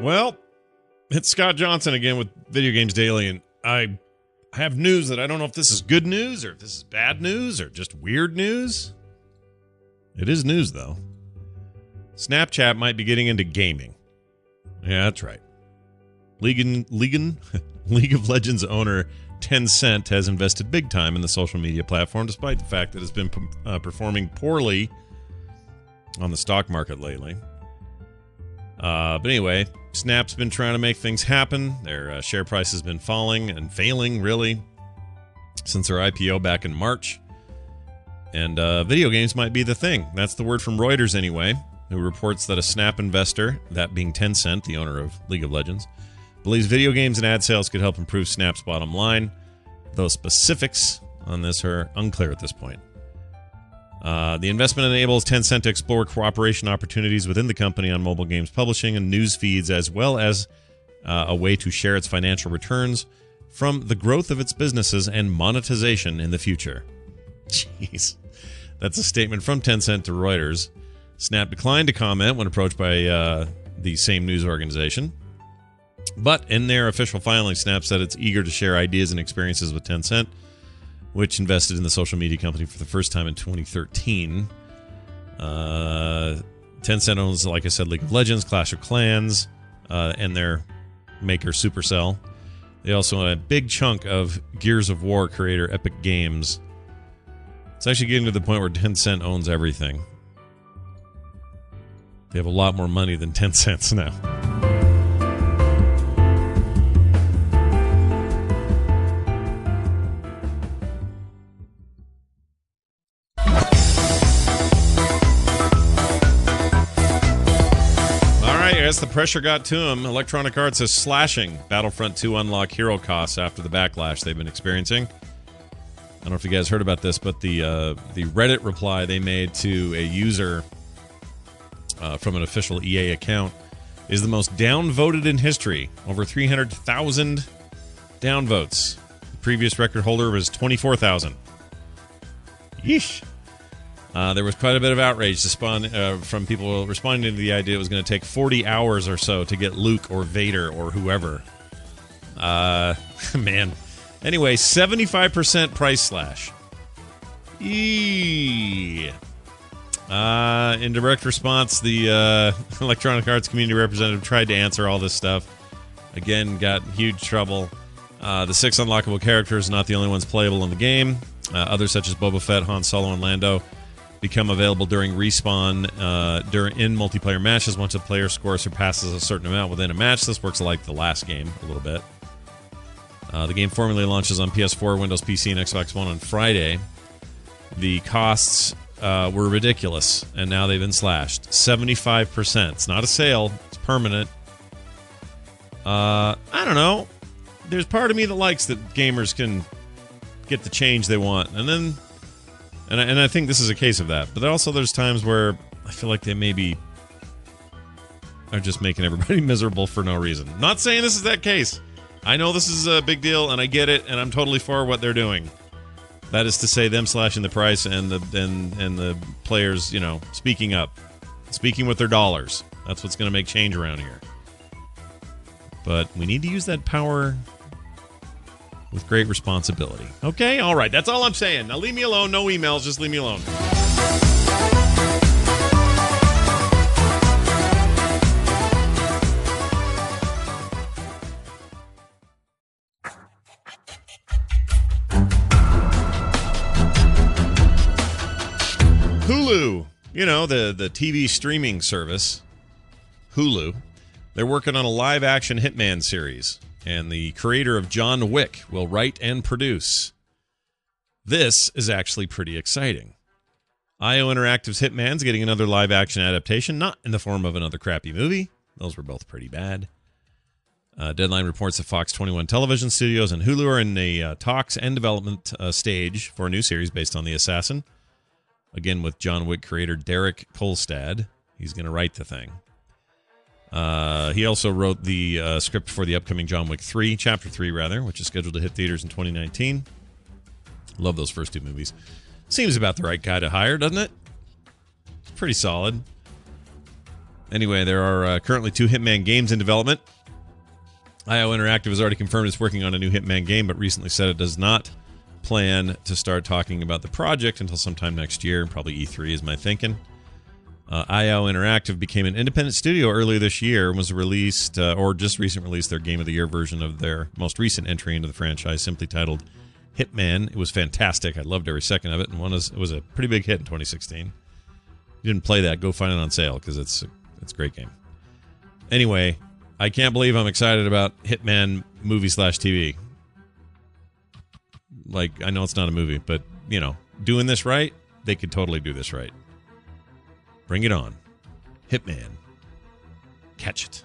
Well, it's Scott Johnson again with Video Games Daily, and I have news that I don't know if this is good news or if this is bad news or just weird news. It is news, though. Snapchat might be getting into gaming. Yeah, that's right. League, League, League of Legends owner Tencent has invested big time in the social media platform, despite the fact that it's been uh, performing poorly on the stock market lately. Uh, but anyway, Snap's been trying to make things happen. Their uh, share price has been falling and failing, really, since their IPO back in March. And uh, video games might be the thing. That's the word from Reuters, anyway, who reports that a Snap investor, that being Tencent, the owner of League of Legends, believes video games and ad sales could help improve Snap's bottom line. Though specifics on this are unclear at this point. Uh, the investment enables Tencent to explore cooperation opportunities within the company on mobile games publishing and news feeds, as well as uh, a way to share its financial returns from the growth of its businesses and monetization in the future. Jeez. That's a statement from Tencent to Reuters. Snap declined to comment when approached by uh, the same news organization. But in their official filing, Snap said it's eager to share ideas and experiences with Tencent which invested in the social media company for the first time in 2013. Uh, Tencent owns, like I said, League of Legends, Clash of Clans, uh, and their maker Supercell. They also own a big chunk of Gears of War creator Epic Games. It's actually getting to the point where Tencent owns everything. They have a lot more money than Tencent now. Guess the pressure got to him. Electronic Arts is slashing Battlefront 2 unlock hero costs after the backlash they've been experiencing. I don't know if you guys heard about this, but the uh, the Reddit reply they made to a user uh, from an official EA account is the most downvoted in history. Over 300,000 downvotes. The previous record holder was 24,000. Yeesh. Uh, there was quite a bit of outrage spawn, uh, from people responding to the idea it was going to take 40 hours or so to get Luke or Vader or whoever. Uh, man. Anyway, 75% price slash. Eee. Uh, in direct response, the uh, Electronic Arts community representative tried to answer all this stuff. Again, got huge trouble. Uh, the six unlockable characters are not the only ones playable in the game. Uh, others, such as Boba Fett, Han Solo, and Lando, become available during respawn uh, during in multiplayer matches once a player score surpasses a certain amount within a match. This works like the last game a little bit. Uh, the game formally launches on PS4, Windows PC, and Xbox One on Friday. The costs uh, were ridiculous, and now they've been slashed. 75%. It's not a sale, it's permanent. Uh, I don't know. There's part of me that likes that gamers can get the change they want. And then and I, and I think this is a case of that. But also, there's times where I feel like they maybe are just making everybody miserable for no reason. Not saying this is that case. I know this is a big deal, and I get it, and I'm totally for what they're doing. That is to say, them slashing the price and the and and the players, you know, speaking up, speaking with their dollars. That's what's going to make change around here. But we need to use that power with great responsibility. Okay? All right. That's all I'm saying. Now leave me alone. No emails. Just leave me alone. Hulu, you know, the, the TV streaming service, Hulu, they're working on a live action Hitman series and the creator of John Wick will write and produce. This is actually pretty exciting. IO Interactive's Hitman's getting another live action adaptation, not in the form of another crappy movie. Those were both pretty bad. Uh, Deadline reports that Fox 21 Television Studios and Hulu are in the uh, talks and development uh, stage for a new series based on The Assassin. Again, with John Wick creator Derek Kolstad. He's going to write the thing. Uh, he also wrote the uh, script for the upcoming John Wick 3, Chapter 3, rather, which is scheduled to hit theaters in 2019. Love those first two movies. Seems about the right guy to hire, doesn't it? Pretty solid. anyway, there are uh, currently two Hitman games in development. IO Interactive has already confirmed it's working on a new Hitman game, but recently said it does not plan to start talking about the project until sometime next year. Probably E3 is my thinking. Uh, IO Interactive became an independent studio earlier this year and was released, uh, or just recently released, their Game of the Year version of their most recent entry into the franchise, simply titled Hitman. It was fantastic. I loved every second of it, and one was, it was a pretty big hit in 2016. If you didn't play that, go find it on sale because it's it's a great game. Anyway, I can't believe I'm excited about Hitman movie slash TV. Like I know it's not a movie, but you know, doing this right, they could totally do this right. Bring it on. Hitman. Catch it.